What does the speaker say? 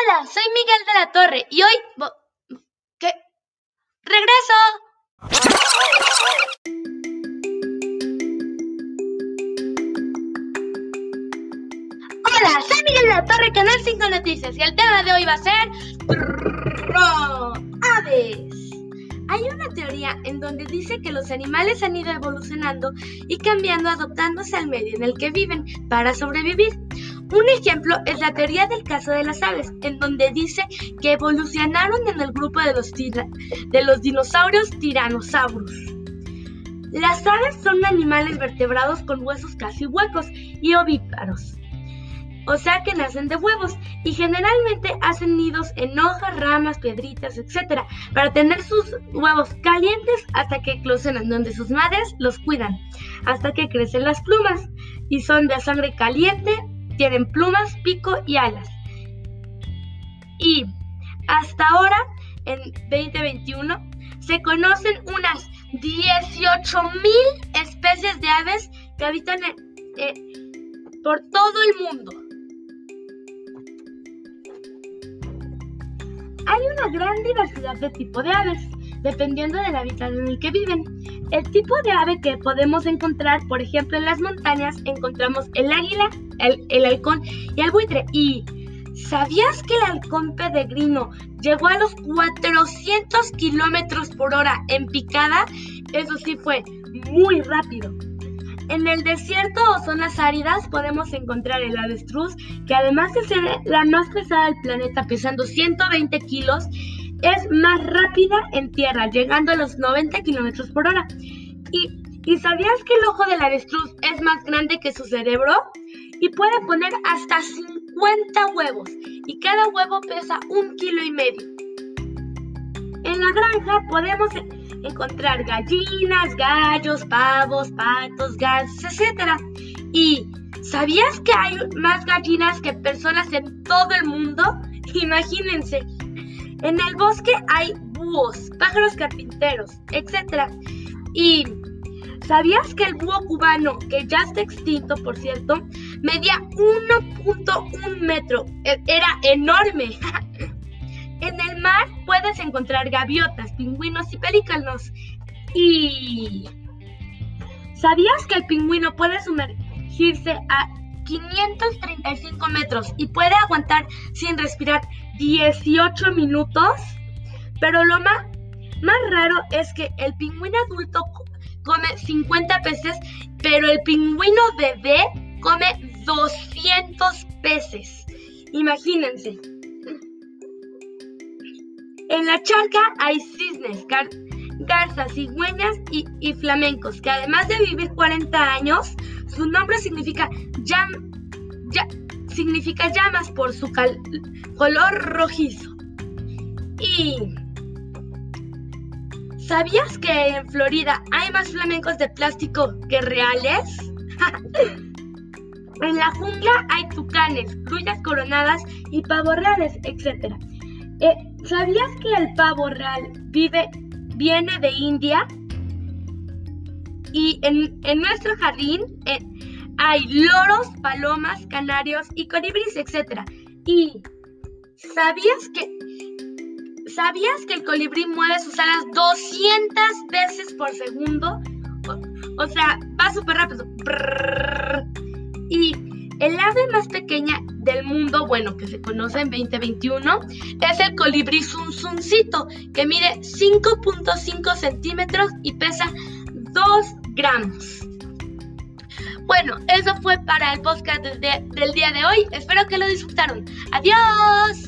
Hola, soy Miguel de la Torre y hoy... ¿Qué? ¡Regreso! Hola, soy Miguel de la Torre, Canal 5 Noticias y el tema de hoy va a ser... Aves. Hay una teoría en donde dice que los animales han ido evolucionando y cambiando adaptándose al medio en el que viven para sobrevivir. Un ejemplo es la teoría del caso de las aves, en donde dice que evolucionaron en el grupo de los, de los dinosaurios tiranosaurus. Las aves son animales vertebrados con huesos casi huecos y ovíparos, o sea que nacen de huevos y generalmente hacen nidos en hojas, ramas, piedritas, etc. para tener sus huevos calientes hasta que eclosionan, donde sus madres los cuidan, hasta que crecen las plumas y son de sangre caliente tienen plumas, pico y alas. Y hasta ahora, en 2021, se conocen unas 18.000 especies de aves que habitan eh, por todo el mundo. Hay una gran diversidad de tipos de aves, dependiendo del hábitat en el que viven. El tipo de ave que podemos encontrar, por ejemplo, en las montañas, encontramos el águila, el, halcón y el buitre. ¿Y sabías que el halcón peregrino llegó a los 400 kilómetros por hora en picada? Eso sí fue muy rápido. En el desierto o zonas áridas podemos encontrar el avestruz, que además de ser la más pesada del planeta, pesando 120 kilos, es más rápida en tierra, llegando a los 90 kilómetros por hora. ¿Y, ¿Y sabías que el ojo del avestruz es más grande que su cerebro? y puede poner hasta 50 huevos y cada huevo pesa un kilo y medio. En la granja podemos encontrar gallinas, gallos, pavos, patos, gansos, etc. ¿Y sabías que hay más gallinas que personas en todo el mundo? Imagínense. En el bosque hay búhos, pájaros carpinteros, etc. Y ¿Sabías que el búho cubano, que ya está extinto por cierto, medía 1.1 metro? E, era enorme. en el mar puedes encontrar gaviotas, pingüinos y pelícanos. Y... ¿Sabías que el pingüino puede sumergirse a 535 metros y puede aguantar sin respirar 18 minutos? Pero lo más, más raro es que el pingüino adulto come 50 peces, pero el pingüino bebé come 200 peces. Imagínense. En la charca hay cisnes, garzas, cigüeñas y, flamencos, que además de vivir 40 años, su nombre significa, significa llamas por su color rojizo. Y ¿Sabías que en Florida hay más flamencos de plástico que reales? en la jungla hay tucanes, grullas coronadas y pavos reales, etc. Eh, ¿Sabías que el pavo real vive, viene de India? Y en, nuestro jardín eh, hay loros, palomas, canarios y colibríes, etc. ¿Y sabías que ¿Sabías que el colibrí mueve sus alas 200 veces por segundo? O, sea, va súper rápido. Y el ave más pequeña del mundo, bueno, que se conoce en 2021, es el colibrí zunzuncito, que mide 5.5 centímetros y pesa 2 gramos. Bueno, eso fue para el podcast del día de hoy. Espero que lo disfrutaron. Adiós.